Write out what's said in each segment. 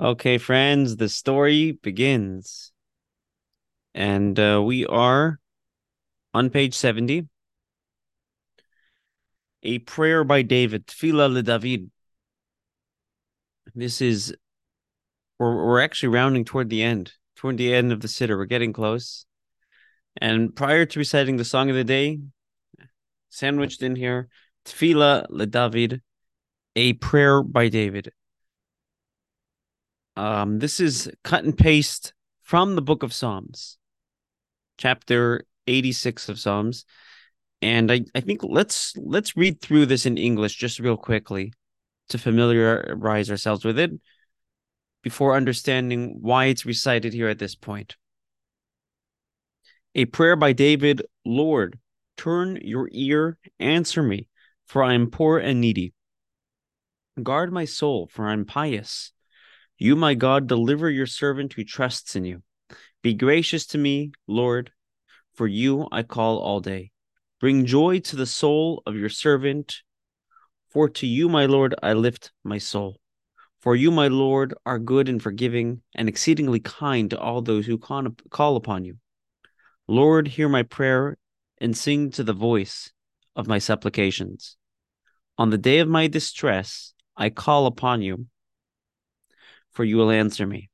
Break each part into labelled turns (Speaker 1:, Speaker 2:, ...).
Speaker 1: Okay, friends, the story begins. And uh, we are on page 70. A prayer by David, Tfila le David. This is, we're, we're actually rounding toward the end, toward the end of the siddur. We're getting close. And prior to reciting the song of the day, sandwiched in here, Tfila le David, a prayer by David. Um, this is cut and paste from the book of Psalms, chapter 86 of Psalms. And I, I think let's let's read through this in English just real quickly to familiarize ourselves with it before understanding why it's recited here at this point. A prayer by David, Lord, turn your ear, answer me, for I am poor and needy. Guard my soul, for I am pious. You, my God, deliver your servant who trusts in you. Be gracious to me, Lord, for you I call all day. Bring joy to the soul of your servant, for to you, my Lord, I lift my soul. For you, my Lord, are good and forgiving, and exceedingly kind to all those who call upon you. Lord, hear my prayer and sing to the voice of my supplications. On the day of my distress, I call upon you for you will answer me.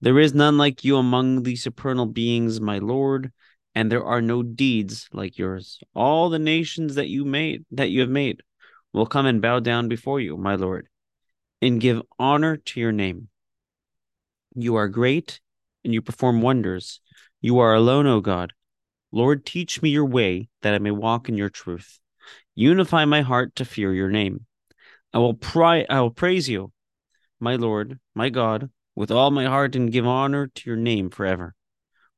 Speaker 1: There is none like you among the supernal beings, my Lord, and there are no deeds like yours. All the nations that you made that you have made will come and bow down before you, my Lord, and give honor to your name. You are great and you perform wonders. You are alone, O God. Lord, teach me your way that I may walk in your truth. Unify my heart to fear your name. I will pry I will praise you my Lord, my God, with all my heart and give honor to your name forever.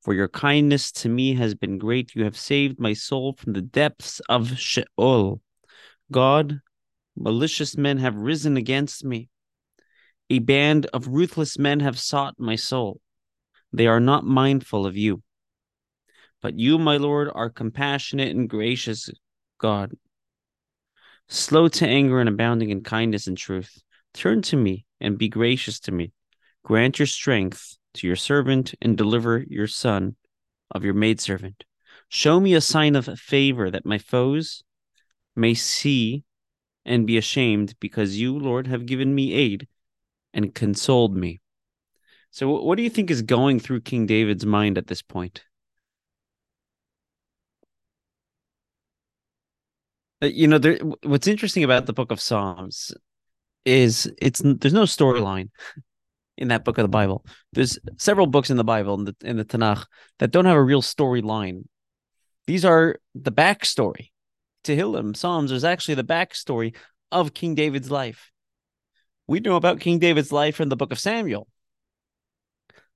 Speaker 1: For your kindness to me has been great. You have saved my soul from the depths of Sheol. God, malicious men have risen against me. A band of ruthless men have sought my soul. They are not mindful of you. But you, my Lord, are compassionate and gracious, God, slow to anger and abounding in kindness and truth. Turn to me and be gracious to me. Grant your strength to your servant and deliver your son of your maidservant. Show me a sign of favor that my foes may see and be ashamed, because you, Lord, have given me aid and consoled me. So, what do you think is going through King David's mind at this point? Uh, you know, there, what's interesting about the book of Psalms is it's there's no storyline in that book of the Bible. There's several books in the Bible in the in the Tanakh that don't have a real storyline. These are the backstory. Tehillim, Psalms is actually the backstory of King David's life. We know about King David's life in the book of Samuel,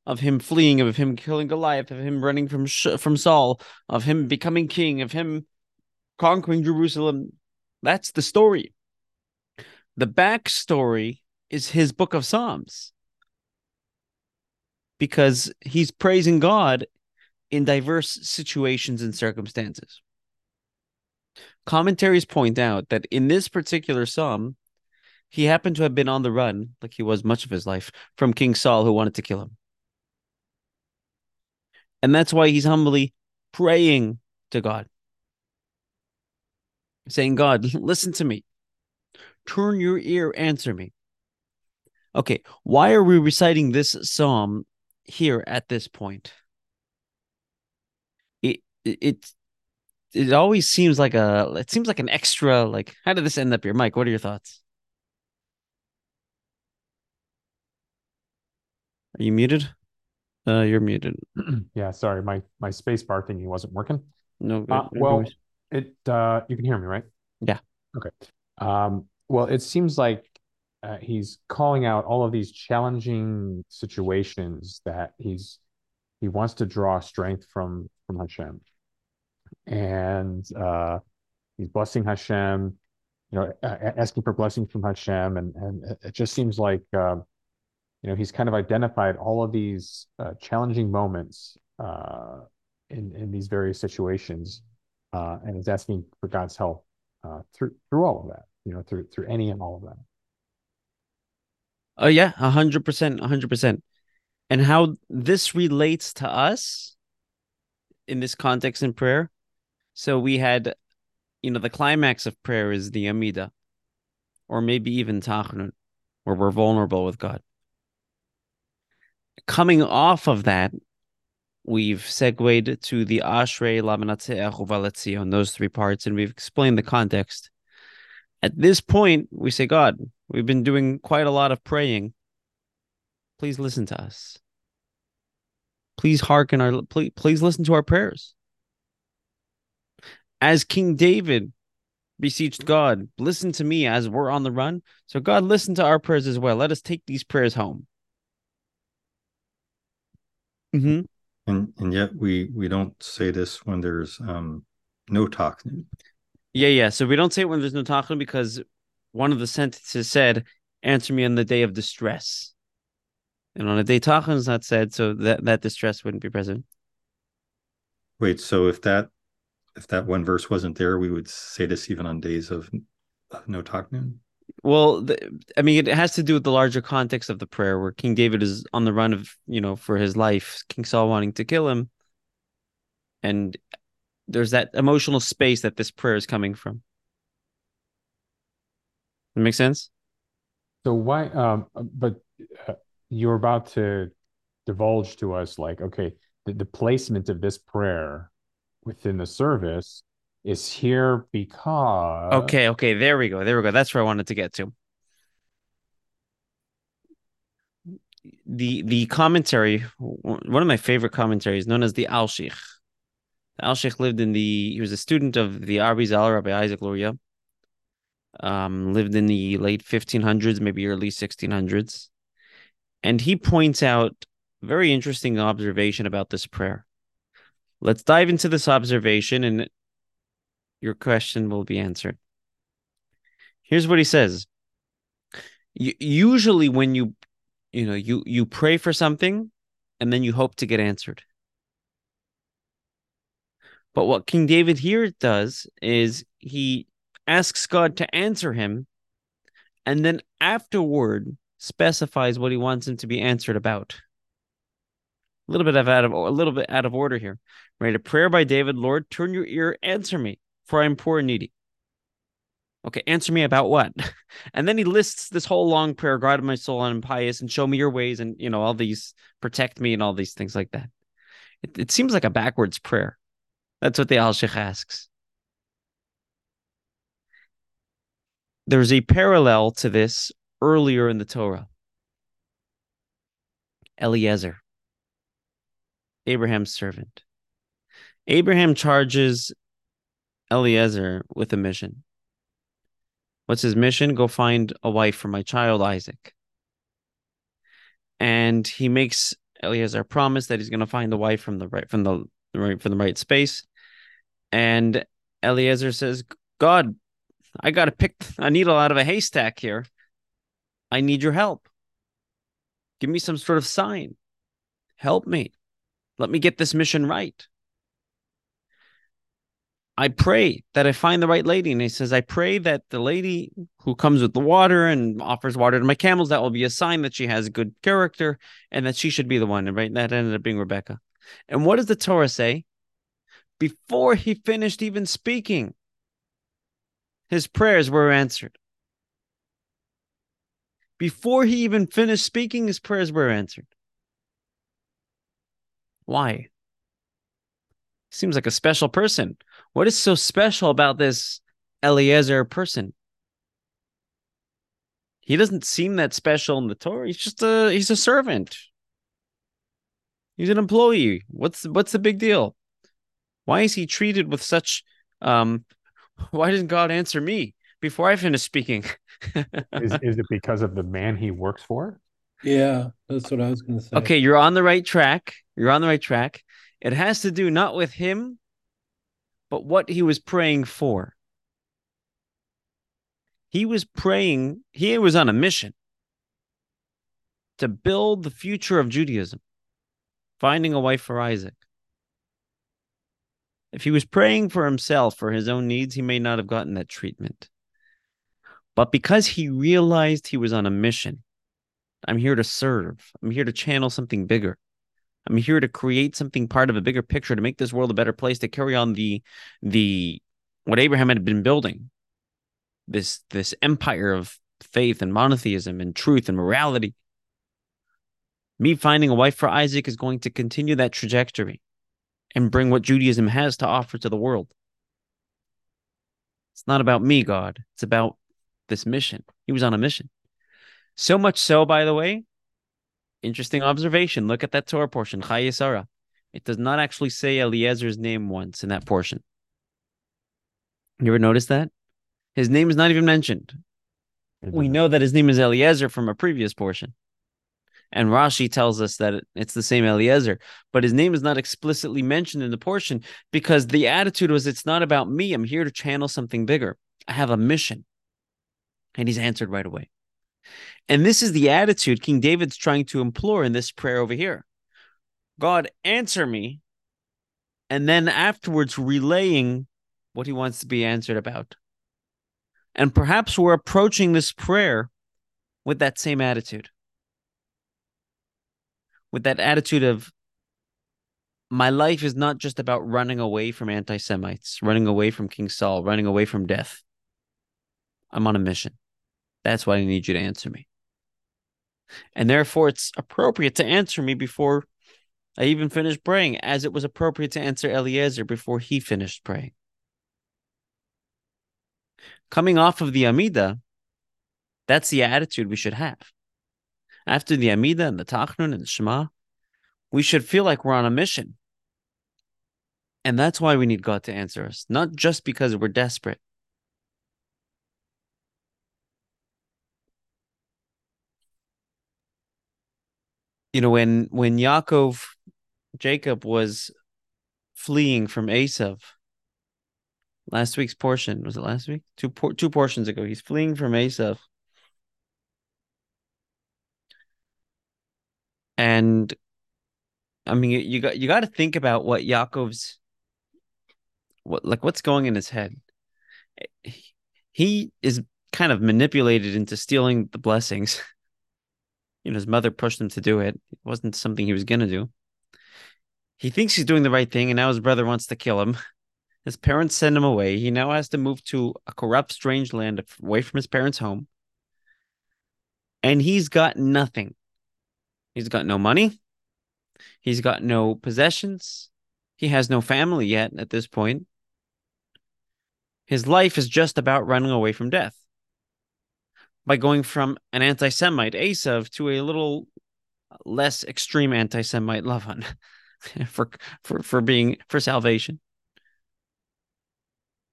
Speaker 1: of him fleeing, of him killing Goliath, of him running from from Saul, of him becoming king, of him conquering Jerusalem. That's the story. The backstory is his book of Psalms because he's praising God in diverse situations and circumstances. Commentaries point out that in this particular psalm, he happened to have been on the run, like he was much of his life, from King Saul who wanted to kill him. And that's why he's humbly praying to God, saying, God, listen to me. Turn your ear, answer me. Okay, why are we reciting this psalm here at this point? It it it always seems like a it seems like an extra like how did this end up here? Mike, what are your thoughts? Are you muted? Uh you're muted.
Speaker 2: yeah, sorry, my my space bar thingy wasn't working.
Speaker 1: No,
Speaker 2: uh, well, it uh you can hear me, right?
Speaker 1: Yeah.
Speaker 2: Okay. Um well, it seems like uh, he's calling out all of these challenging situations that he's he wants to draw strength from from Hashem, and uh, he's blessing Hashem, you know, asking for blessing from Hashem, and and it just seems like uh, you know he's kind of identified all of these uh, challenging moments uh, in in these various situations, uh, and is asking for God's help through through all of that you know, through through any and all of them
Speaker 1: Oh yeah, a hundred percent, a hundred percent. And how this relates to us in this context in prayer. So we had, you know, the climax of prayer is the Amida, or maybe even Tachnun, where we're vulnerable with God. Coming off of that, we've segued to the Ashrei Lamanatseach on those three parts, and we've explained the context. At this point, we say, God, we've been doing quite a lot of praying. Please listen to us. Please hearken our please, please listen to our prayers. As King David beseeched God, listen to me as we're on the run. So God, listen to our prayers as well. Let us take these prayers home.
Speaker 3: Mm-hmm. And and yet we we don't say this when there's um no talk.
Speaker 1: Yeah, yeah. So we don't say it when there's no tachanun because one of the sentences said, "Answer me on the day of distress," and on a day tachanun is not said, so that that distress wouldn't be present.
Speaker 3: Wait, so if that if that one verse wasn't there, we would say this even on days of, of no tachanun.
Speaker 1: Well, the, I mean, it has to do with the larger context of the prayer, where King David is on the run of, you know, for his life, King Saul wanting to kill him, and there's that emotional space that this prayer is coming from. That makes sense.
Speaker 2: So why? Um, but uh, you're about to divulge to us, like, okay, the, the placement of this prayer within the service is here because.
Speaker 1: Okay, okay, there we go, there we go. That's where I wanted to get to. The the commentary, one of my favorite commentaries, known as the Alshich Alshich lived in the, he was a student of the Arizal, Rabbi Isaac Luria. Um, lived in the late 1500s, maybe early 1600s. And he points out very interesting observation about this prayer. Let's dive into this observation and your question will be answered. Here's what he says. Usually when you you know you you pray for something and then you hope to get answered but what King David here does is he asks God to answer him and then afterward specifies what he wants him to be answered about. A little bit of out of a little bit out of order here. Right? A prayer by David, Lord, turn your ear, answer me, for I am poor and needy. Okay, answer me about what? And then he lists this whole long prayer, guard my soul and pious, and show me your ways, and you know, all these protect me and all these things like that. It, it seems like a backwards prayer. That's what the Alshich asks. There's a parallel to this earlier in the Torah. Eliezer, Abraham's servant. Abraham charges Eliezer with a mission. What's his mission? Go find a wife for my child Isaac. And he makes Eliezer promise that he's going to find the wife from the right from the right from the right space. And Eliezer says, God, I got to pick a needle out of a haystack here. I need your help. Give me some sort of sign. Help me. Let me get this mission right. I pray that I find the right lady. And he says, I pray that the lady who comes with the water and offers water to my camels, that will be a sign that she has a good character and that she should be the one. And right, that ended up being Rebecca. And what does the Torah say? before he finished even speaking, his prayers were answered. Before he even finished speaking, his prayers were answered. Why? Seems like a special person. What is so special about this Eliezer person? He doesn't seem that special in the Torah. He's just a he's a servant. He's an employee. What's what's the big deal? Why is he treated with such um why didn't God answer me before I finish speaking?
Speaker 2: is, is it because of the man he works for?
Speaker 4: Yeah, that's what I was going to say.
Speaker 1: Okay, you're on the right track. You're on the right track. It has to do not with him, but what he was praying for. He was praying, he was on a mission to build the future of Judaism, finding a wife for Isaac. If he was praying for himself, for his own needs, he may not have gotten that treatment. But because he realized he was on a mission, I'm here to serve. I'm here to channel something bigger. I'm here to create something part of a bigger picture to make this world a better place to carry on the the what Abraham had been building. This this empire of faith and monotheism and truth and morality. Me finding a wife for Isaac is going to continue that trajectory and bring what Judaism has to offer to the world. It's not about me, God. It's about this mission. He was on a mission. So much so, by the way, interesting observation. Look at that Torah portion, Chayei Sarah. It does not actually say Eliezer's name once in that portion. You ever notice that? His name is not even mentioned. We mm-hmm. know that his name is Eliezer from a previous portion. And Rashi tells us that it's the same Eliezer, but his name is not explicitly mentioned in the portion because the attitude was it's not about me. I'm here to channel something bigger. I have a mission. And he's answered right away. And this is the attitude King David's trying to implore in this prayer over here God, answer me. And then afterwards, relaying what he wants to be answered about. And perhaps we're approaching this prayer with that same attitude. With that attitude of, my life is not just about running away from anti Semites, running away from King Saul, running away from death. I'm on a mission. That's why I need you to answer me. And therefore, it's appropriate to answer me before I even finish praying, as it was appropriate to answer Eliezer before he finished praying. Coming off of the Amida, that's the attitude we should have. After the Amida and the Tachnun and the Shema, we should feel like we're on a mission. And that's why we need God to answer us, not just because we're desperate, you know when when Yaakov Jacob was fleeing from Esav last week's portion was it last week? Two por- two portions ago. He's fleeing from Esav and I mean you got you got to think about what Yaakov's what like what's going in his head eh, he is kind of manipulated into stealing the blessings you know, his mother pushed him to do it. It wasn't something he was to do. He thinks he's doing the right thing, and now his brother wants to kill him. His parents send him away. He now has to move to a corrupt, strange land away from his parents' home. And he's got nothing. He's got no money. He's got no possessions. He has no family yet at this point. His life is just about running away from death by going from an anti Semite, Esav, to a little less extreme anti Semite Lavan for, for, for being for salvation.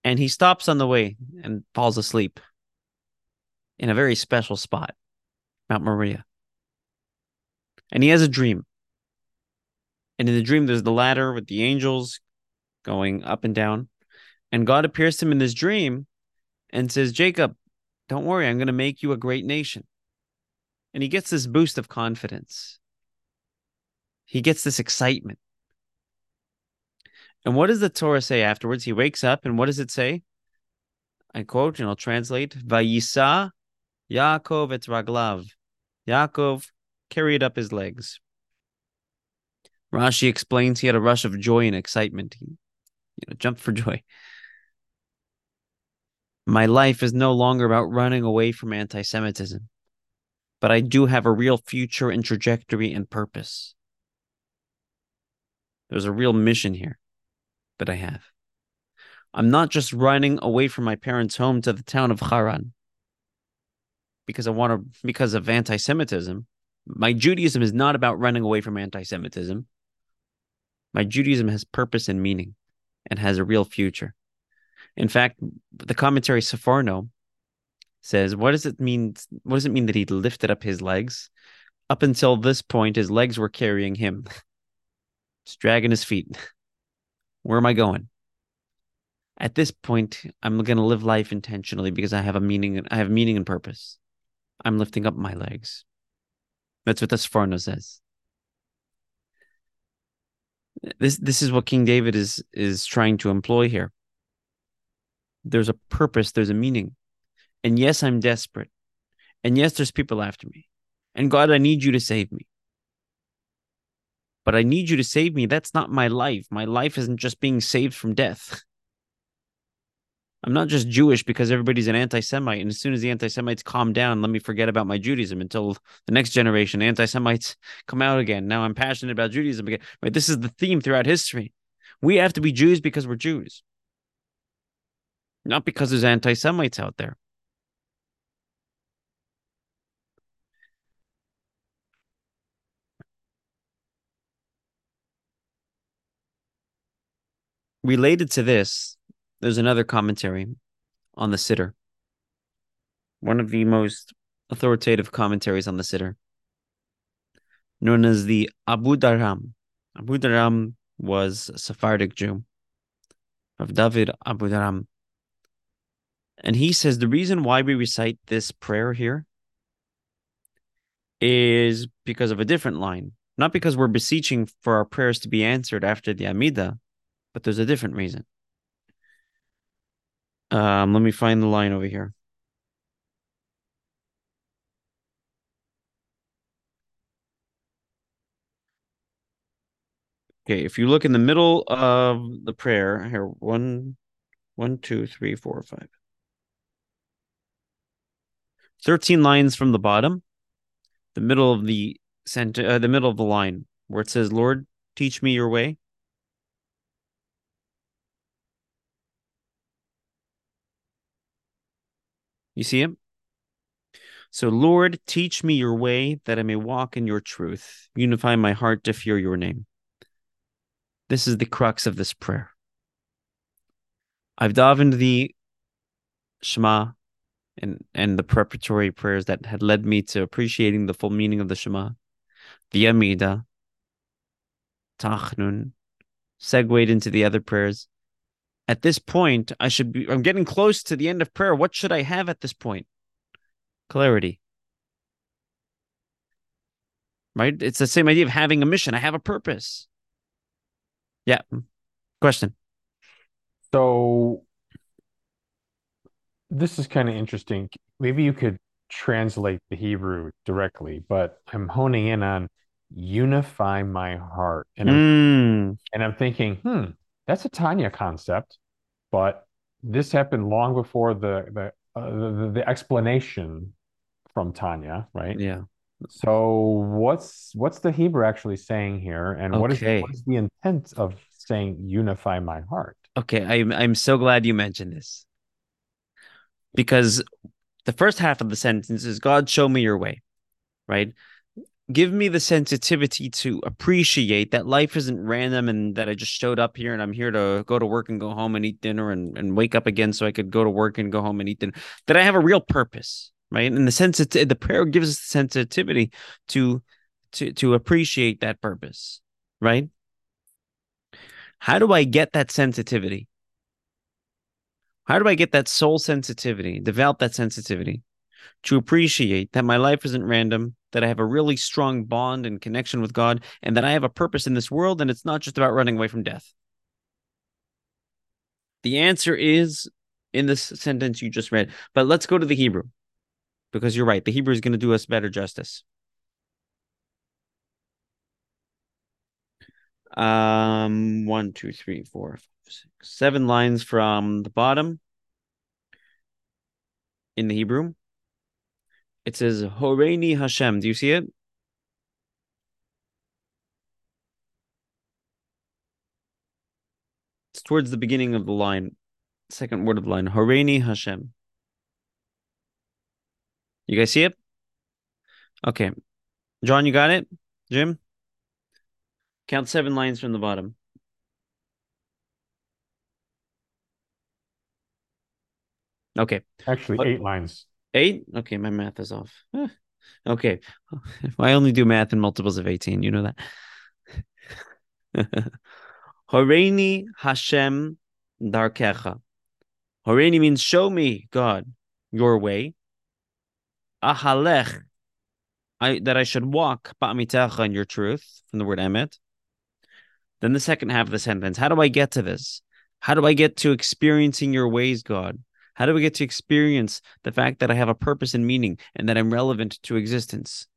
Speaker 1: And he stops on the way and falls asleep in a very special spot, Mount Moriah. And he has a dream. And in the dream, there's the ladder with the angels going up and down. And God appears to him in this dream and says, Jacob, don't worry, I'm going to make you a great nation. And he gets this boost of confidence. He gets this excitement. And what does the Torah say afterwards? He wakes up, and what does it say? I quote, and I'll translate Vayisa Yaakov et Raglav. Yaakov carried up his legs. Rashi explains he had a rush of joy and excitement. He you know, jumped for joy. My life is no longer about running away from anti Semitism, but I do have a real future and trajectory and purpose. There's a real mission here that I have. I'm not just running away from my parents' home to the town of Haran because I want to, because of anti Semitism. My Judaism is not about running away from anti Semitism. My Judaism has purpose and meaning and has a real future. In fact, the commentary Sforno says, "What does it mean? What does it mean that he lifted up his legs? Up until this point, his legs were carrying him, just dragging his feet. Where am I going? At this point, I'm going to live life intentionally because I have a meaning. I have meaning and purpose. I'm lifting up my legs. That's what the Sforno says." This this is what King David is is trying to employ here there's a purpose, there's a meaning. And yes, I'm desperate. And yes, there's people after me. And God, I need you to save me. But I need you to save me. That's not my life. My life isn't just being saved from death. I'm not just Jewish because everybody's an anti Semite. And as soon as the anti Semites calm down, let me forget about my Judaism until the next generation. Anti Semites come out again. Now I'm passionate about Judaism again. Right? This is the theme throughout history. We have to be Jews because we're Jews, not because there's anti Semites out there. Related to this, there's another commentary on the siddur. One of the most authoritative commentaries on the siddur, known as the Abudarham. Abu Daram was a Sephardic Jew of David Abudarham. And he says the reason why we recite this prayer here is because of a different line. Not because we're beseeching for our prayers to be answered after the Amida, but there's a different reason. Um, let me find the line over here. Okay, if you look in the middle of the prayer here, one, one, two, three, four, five. 13 lines from the bottom, the middle of the center, uh, the middle of the line where it says, Lord, teach me your way. You see him? So, Lord, teach me your way that I may walk in your truth. Unify my heart to fear your name. This is the crux of this prayer. I've davened the Shema and, and the preparatory prayers that had led me to appreciating the full meaning of the Shema, the Amida, Tachnun, segued into the other prayers at this point, I should be, I'm getting close to the end of prayer. What should I have at this point? Clarity. Right? It's the same idea of having a mission. I have a purpose. Yeah. Question.
Speaker 2: So this is kind of interesting. Maybe you could translate the Hebrew directly, but I'm honing in on unify my heart. And I'm,
Speaker 1: Mm,
Speaker 2: and I'm thinking, hmm, that's a Tanya concept, but this happened long before the the uh, the, the explanation from Tanya, right?
Speaker 1: yeah.
Speaker 2: So what's what's the Hebrew actually saying here, and what, is, what is the intent of saying unify my heart?
Speaker 1: Okay. I'm I'm so glad you mentioned this. Because the first half of the sentence is God show me your way. Right? Give me the sensitivity to appreciate that life isn't random and that I just showed up here and I'm here to go to work and go home and eat dinner and, and wake up again so I could go to work and go home and eat dinner. That I have a real purpose, right? And the sense the prayer gives us the sensitivity to to to appreciate that purpose, right? How do I get that sensitivity? How do I get that soul sensitivity, develop that sensitivity to appreciate that my life isn't random, that I have a really strong bond and connection with God, and that I have a purpose in this world, and it's not just about running away from death? The answer is in this sentence you just read. But let's go to the Hebrew because you're right. The Hebrew is going to do us better justice. Um, one, two, three, four, five, six, seven lines from the bottom in the Hebrew. It says Horeini Hashem. Do you see it? It's towards the beginning of the line, second word of the line. Horeini Hashem. You guys see it? Okay. John, you got it? Jim? Count seven lines from the bottom. Okay.
Speaker 2: Actually,
Speaker 1: What-
Speaker 2: eight lines.
Speaker 1: Eight? Okay, my math is off. Okay. I only do math in multiples of 18. You know that. Horeini Hashem Darkecha. Horeini means show me, God, your way. Ahalech. I, that I should walk ba'amitecha in your truth, from the word emet. Then the second half of the sentence. How do I get to this? How do I get to experiencing your ways, God? How do we get to experience the fact that I have a purpose and meaning and that I'm relevant to existence?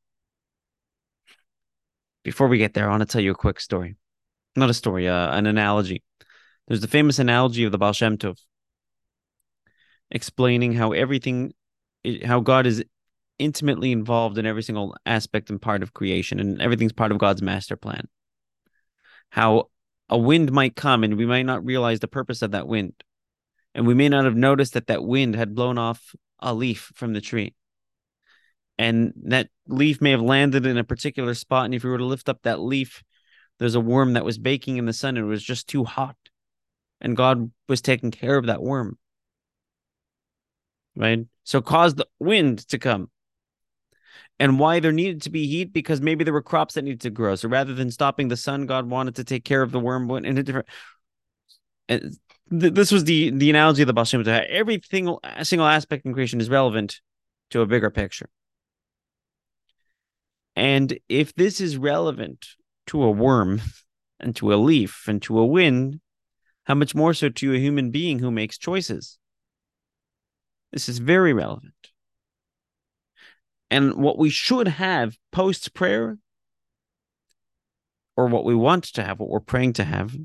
Speaker 1: before we get there, I want to tell you a quick story. Not a story, uh, an analogy. There's the famous analogy of the Baal Shem Tov explaining how everything, how God is intimately involved in every single aspect and part of creation, and everything's part of God's master plan. How a wind might come and we might not realize the purpose of that wind. And we may not have noticed that that wind had blown off a leaf from the tree. And that leaf may have landed in a particular spot. And if you were to lift up that leaf, there's a worm that was baking in the sun and it was just too hot. And God was taking care of that worm. Right? So caused the wind to come and why there needed to be heat because maybe there were crops that needed to grow. So rather than stopping the sun, God wanted to take care of the worm in a different. And this was the the analogy of the Baal Shem Tov. Every single single aspect in creation is relevant to a bigger picture. And if this is relevant to a worm and to a leaf and to a wind, how much more so to a human being who makes choices? This is very relevant. And what we should have post prayer, or what we want to have, what we're praying to have,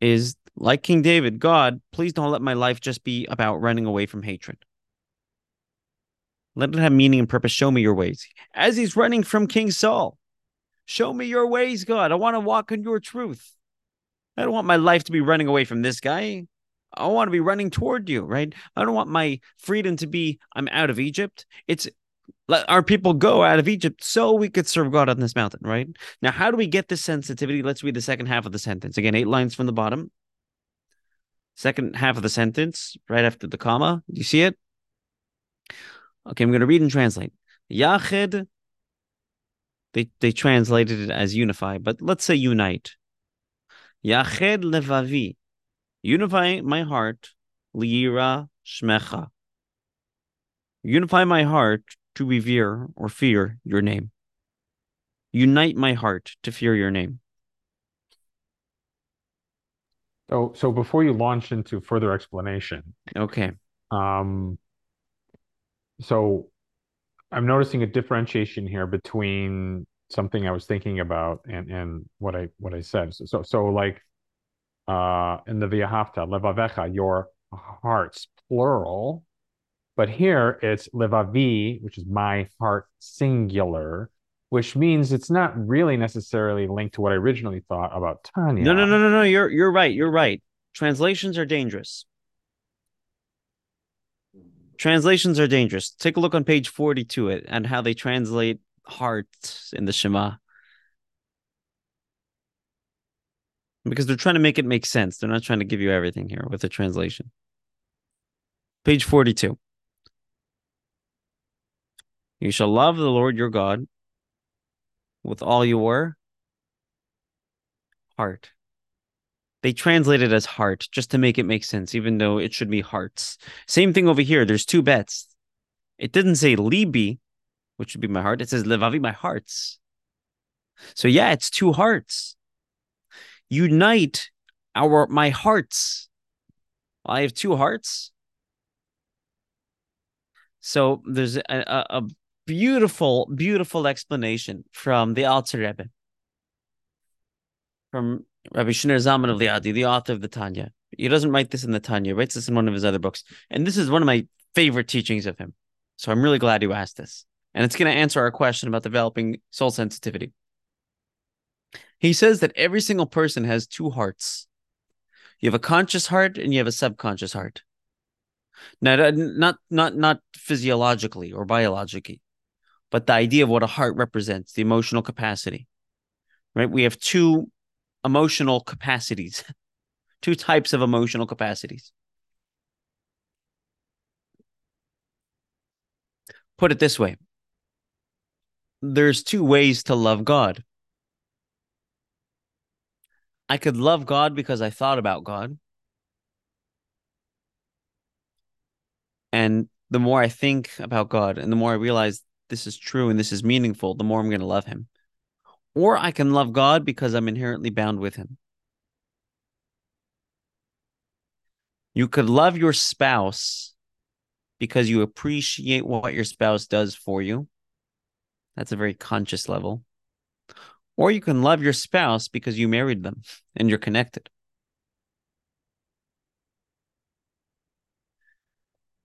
Speaker 1: is like King David God, please don't let my life just be about running away from hatred. Let it have meaning and purpose. Show me your ways. As he's running from King Saul, show me your ways, God. I want to walk in your truth. I don't want my life to be running away from this guy. I want to be running toward you, right? I don't want my freedom to be I'm out of Egypt. It's let our people go out of Egypt so we could serve God on this mountain, right? Now, how do we get this sensitivity? Let's read the second half of the sentence. Again, eight lines from the bottom. Second half of the sentence, right after the comma. Do you see it? Okay, I'm going to read and translate. Yached, they, they translated it as unify, but let's say unite. Yached levavi, unify my heart, lira shmecha. Unify my heart to revere or fear your name. Unite my heart to fear your name.
Speaker 2: So, so before you launch into further explanation,
Speaker 1: okay.
Speaker 2: Um, so I'm noticing a differentiation here between something I was thinking about and and what I what I said. So so, so like uh in the V'ahavta, levavecha, your hearts, plural, but here it's levavi, which is my heart singular, which means it's not really necessarily linked to what I originally thought about Tanya.
Speaker 1: No, no, no, no, no. You're you're right. You're right. Translations are dangerous. Translations are dangerous. Take a look on page 42 it and how they translate heart in the Shema. Because they're trying to make it make sense. They're not trying to give you everything here with the translation. Page 42. You shall love the Lord your God with all your heart. They translate it as heart just to make it make sense, even though it should be hearts. Same thing over here. There's two bets. It didn't say libi, which would be my heart. It says levavi, my hearts. So yeah, it's two hearts. Unite our my hearts. I have two hearts. So there's a, a, a beautiful, beautiful explanation from the Alter Rebbe, from Rabbi Shneur Zalman of Liadi, the author of the Tanya. He doesn't write this in the Tanya, he writes this in one of his other books. And this is one of my favorite teachings of him. So I'm really glad you asked this. And it's going to answer our question about developing soul sensitivity. He says that every single person has two hearts. You have a conscious heart and you have a subconscious heart. Now, not not not physiologically or biologically, but the idea of what a heart represents, the emotional capacity, right? We have two emotional capacities, two types of emotional capacities. Put it this way there's two ways to love God. I could love God because I thought about God. And the more I think about God and the more I realize this is true and this is meaningful, the more I'm going to love him. Or I can love God because I'm inherently bound with him. You could love your spouse because you appreciate what your spouse does for you. That's a very conscious level. Or you can love your spouse because you married them and you're connected.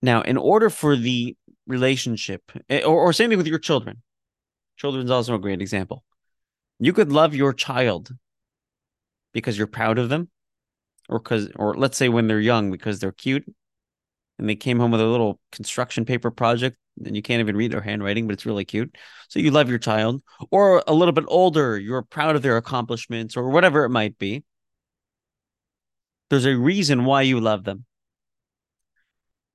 Speaker 1: Now, in order for the relationship, eh, or, or same thing with your children, children's also a great example. You could love your child because you're proud of them, or because, or let's say when they're young because they're cute, and they came home with a little construction paper project, and you can't even read their handwriting, but it's really cute. So you love your child, or a little bit older, you're proud of their accomplishments, or whatever it might be. There's a reason why you love them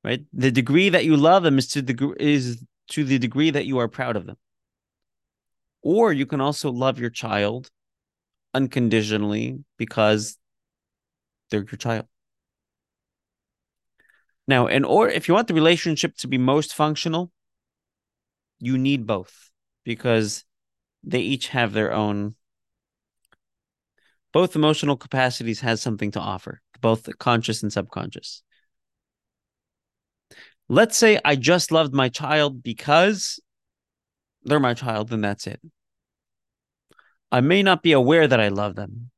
Speaker 1: right? The degree that you love them is to the is to the degree that you are proud of them. Or you can also love your child unconditionally because they're your child. Now, in or if you want the relationship to be most functional, you need both because they each have their own both emotional capacities has something to offer, both conscious and subconscious. Let's say I just loved my child because they're my child, and that's it. I may not be aware that I love them.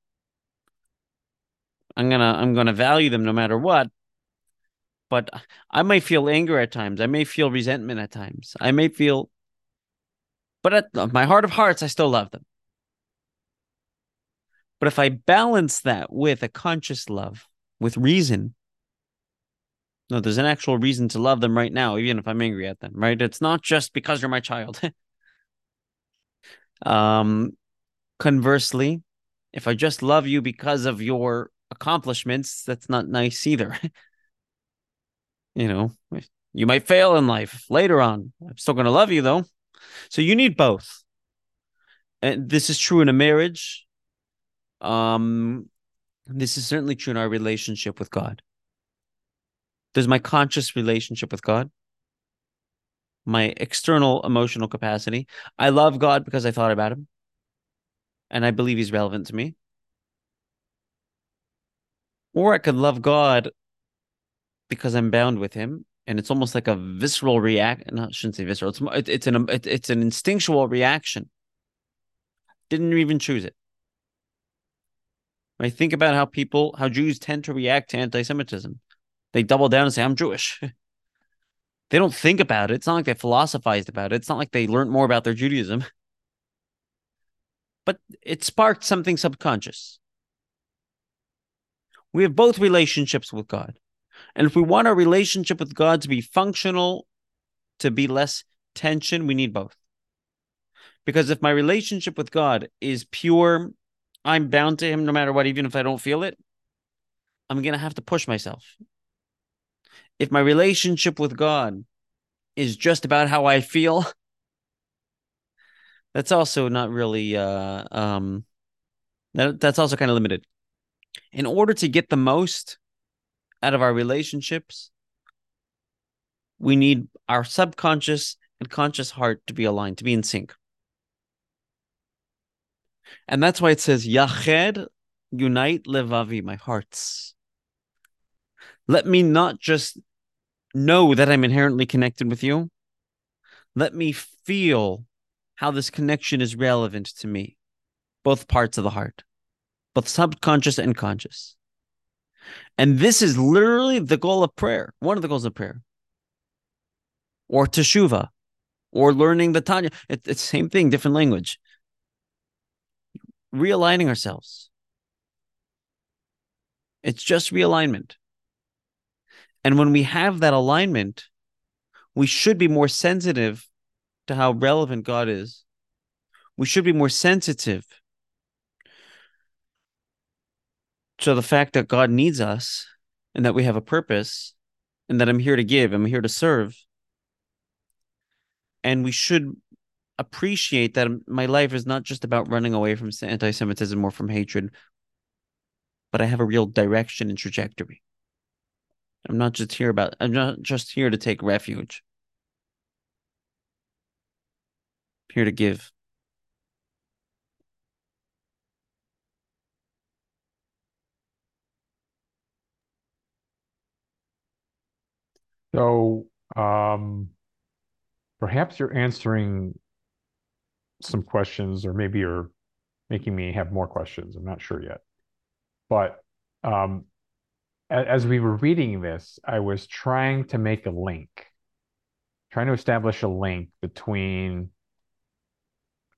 Speaker 1: I'm gonna I'm gonna value them no matter what. But I may feel anger at times. I may feel resentment at times. I may feel, but at my heart of hearts, I still love them. But if I balance that with a conscious love, with reason, no, there's an actual reason to love them right now, even if I'm angry at them, right? It's not just because you're my child. um, conversely, if I just love you because of your accomplishments, that's not nice either. you know, you might fail in life later on. I'm still going to love you though. So you need both. And this is true in a marriage. Um, this is certainly true in our relationship with God. There's my conscious relationship with God, my external emotional capacity. I love God because I thought about him and I believe he's relevant to me. Or I could love God because I'm bound with him and it's almost like a visceral react no, I shouldn't say visceral it's it, it's an it, it's an instinctual reaction didn't even choose it I think about how people how Jews tend to react to anti-Semitism they double down and say, I'm Jewish. they don't think about it. It's not like they philosophized about it. It's not like they learned more about their Judaism. But it sparked something subconscious. We have both relationships with God. And if we want our relationship with God to be functional, to be less tension, we need both. Because if my relationship with God is pure, I'm bound to Him no matter what, even if I don't feel it, I'm going to have to push myself if my relationship with God is just about how I feel, that's also not really uh um that, that's also kind of limited. In order to get the most out of our relationships, we need our subconscious and conscious heart to be aligned, to be in sync. And that's why it says Yached, unite levavi, my hearts. Let me not just know that I'm inherently connected with you. Let me feel how this connection is relevant to me, both parts of the heart, both subconscious and conscious. And this is literally the goal of prayer, one of the goals of prayer, or teshuva, or learning the Tanya. It's the same thing, different language. Realigning ourselves. It's just realignment. And when we have that alignment, we should be more sensitive to how relevant God is. We should be more sensitive to the fact that God needs us and that we have a purpose and that I'm here to give, I'm here to serve. And we should appreciate that my life is not just about running away from anti Semitism or from hatred, but I have a real direction and trajectory. I'm not just here about I'm not just here to take refuge. I'm here to give.
Speaker 2: So um perhaps you're answering some questions or maybe you're making me have more questions. I'm not sure yet. But um, as we were reading this, I was trying to make a link, trying to establish a link between.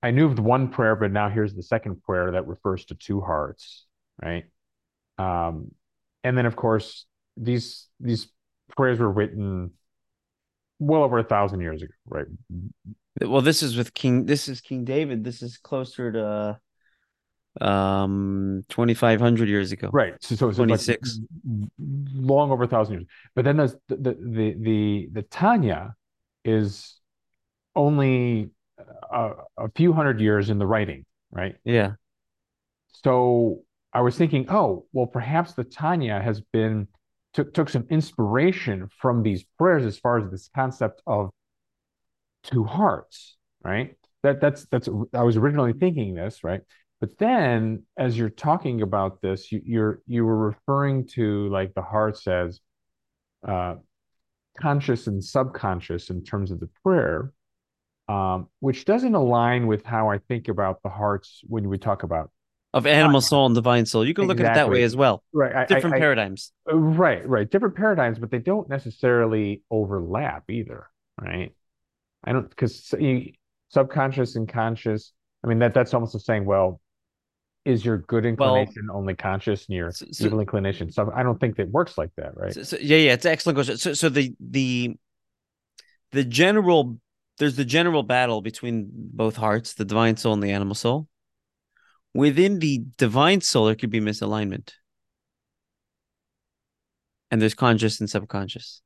Speaker 2: I knew of one prayer, but now here's the second prayer that refers to two hearts, right? Um, and then, of course, these these prayers were written well over a thousand years ago, right?
Speaker 1: Well, this is with King. This is King David. This is closer to um 2500 years ago.
Speaker 2: Right. So, so,
Speaker 1: so 26
Speaker 2: like long over a thousand years. But then there's the the the the, the tanya is only a, a few hundred years in the writing right?
Speaker 1: Yeah.
Speaker 2: So i was thinking oh well perhaps the tanya has been took took some inspiration from these prayers as far as this concept of two hearts right? That that's that's i was originally thinking this right but then, as you're talking about this, you, you're you were referring to like the heart says, uh, conscious and subconscious in terms of the prayer, um, which doesn't align with how I think about the hearts when we talk about
Speaker 1: of animal soul and divine soul. You can look exactly. at it that way as well.
Speaker 2: Right.
Speaker 1: Different
Speaker 2: I, I,
Speaker 1: paradigms.
Speaker 2: I, right. Right. Different paradigms, but they don't necessarily overlap either. Right. I don't because subconscious and conscious. I mean that that's almost the saying. Well, is your good inclination well, only conscious and your so, so, evil inclination? So i don't think that works like that right?
Speaker 1: So, yeah yeah it's excellent question. So so the the the general there's the general battle between both hearts the divine soul and the animal soul. Within the divine soul there could be misalignment. And there's conscious and subconscious.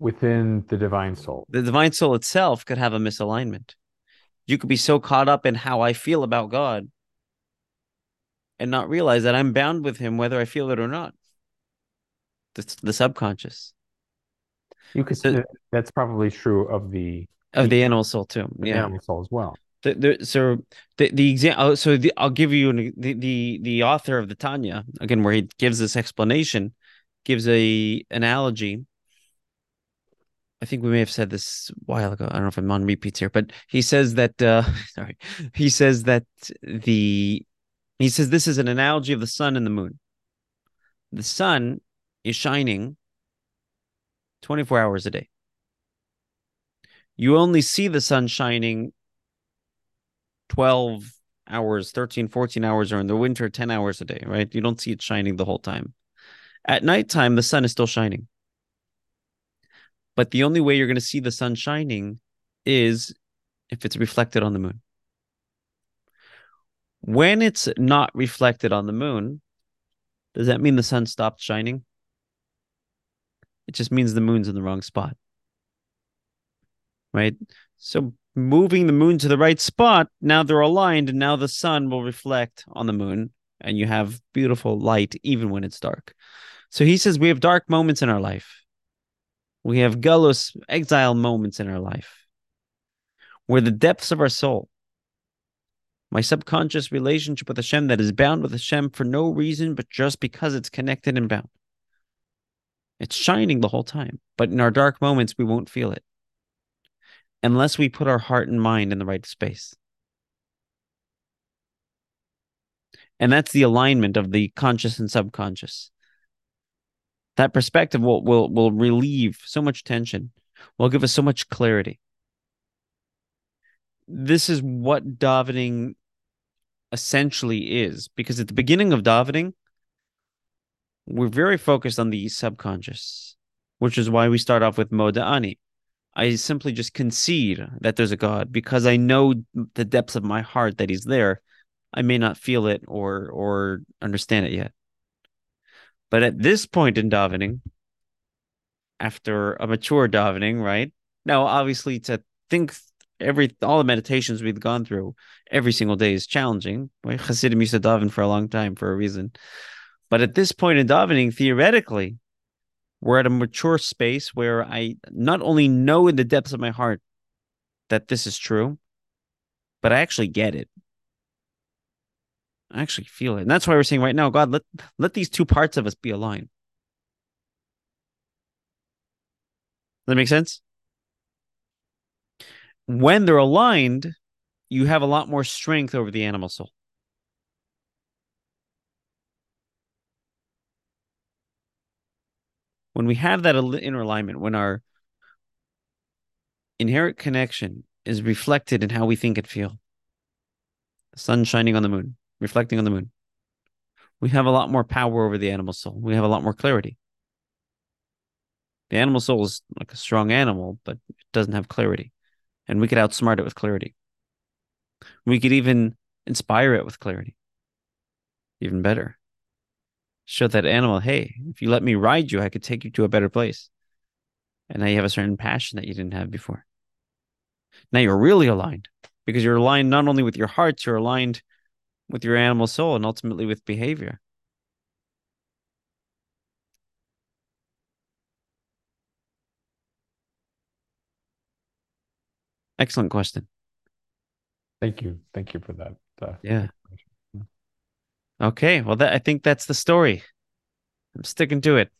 Speaker 2: Within the divine soul.
Speaker 1: The divine soul itself could have a misalignment you could be so caught up in how I feel about God and not realize that I'm bound with him whether I feel it or not. The, the subconscious.
Speaker 2: You could so, that's probably true of the
Speaker 1: of the animal soul too. Yeah,
Speaker 2: animal soul as well.
Speaker 1: The, the, so the the example. Oh, so the, I'll give you an, the the the author of the Tanya again, where he gives this explanation, gives a analogy I think we may have said this a while ago. I don't know if I'm on repeats here, but he says that uh sorry. He says that the he says this is an analogy of the sun and the moon. The sun is shining 24 hours a day. You only see the sun shining 12 hours, 13, 14 hours, or in the winter, 10 hours a day, right? You don't see it shining the whole time. At nighttime, the sun is still shining. But the only way you're going to see the sun shining is if it's reflected on the moon. When it's not reflected on the moon, does that mean the sun stopped shining? It just means the moon's in the wrong spot. Right? So moving the moon to the right spot, now they're aligned, and now the sun will reflect on the moon, and you have beautiful light even when it's dark. So he says we have dark moments in our life. We have galus, exile moments in our life where the depths of our soul, my subconscious relationship with Hashem that is bound with Hashem for no reason, but just because it's connected and bound. It's shining the whole time, but in our dark moments, we won't feel it unless we put our heart and mind in the right space. And that's the alignment of the conscious and subconscious that perspective will will will relieve so much tension will give us so much clarity. This is what davening essentially is because at the beginning of davening we're very focused on the subconscious which is why we start off with moda'ani. I simply just concede that there's a god because i know the depths of my heart that he's there. I may not feel it or or understand it yet but at this point in davening, after a mature davening, right? Now, obviously, to think every all the meditations we've gone through every single day is challenging. Right? Hasidim used to daven for a long time for a reason. But at this point in davening, theoretically, we're at a mature space where I not only know in the depths of my heart that this is true, but I actually get it. I actually feel it. And that's why we're saying right now, God, let let these two parts of us be aligned. Does that make sense? When they're aligned, you have a lot more strength over the animal soul. When we have that inner alignment, when our inherent connection is reflected in how we think and feel, the sun shining on the moon, reflecting on the moon, we have a lot more power over the animal soul. We have a lot more clarity. The animal soul is like a strong animal, but it doesn't have clarity. And we could outsmart it with clarity. We could even inspire it with clarity. Even better. Show that animal, hey, if you let me ride you, I could take you to a better place. And now you have a certain passion that you didn't have before. Now you're really aligned because you're aligned not only with your hearts, you're aligned with your animal soul and ultimately with behavior. Excellent question.
Speaker 2: Thank you. Thank you for that. Uh,
Speaker 1: yeah. Okay. Well, that I think that's the story. I'm sticking to it.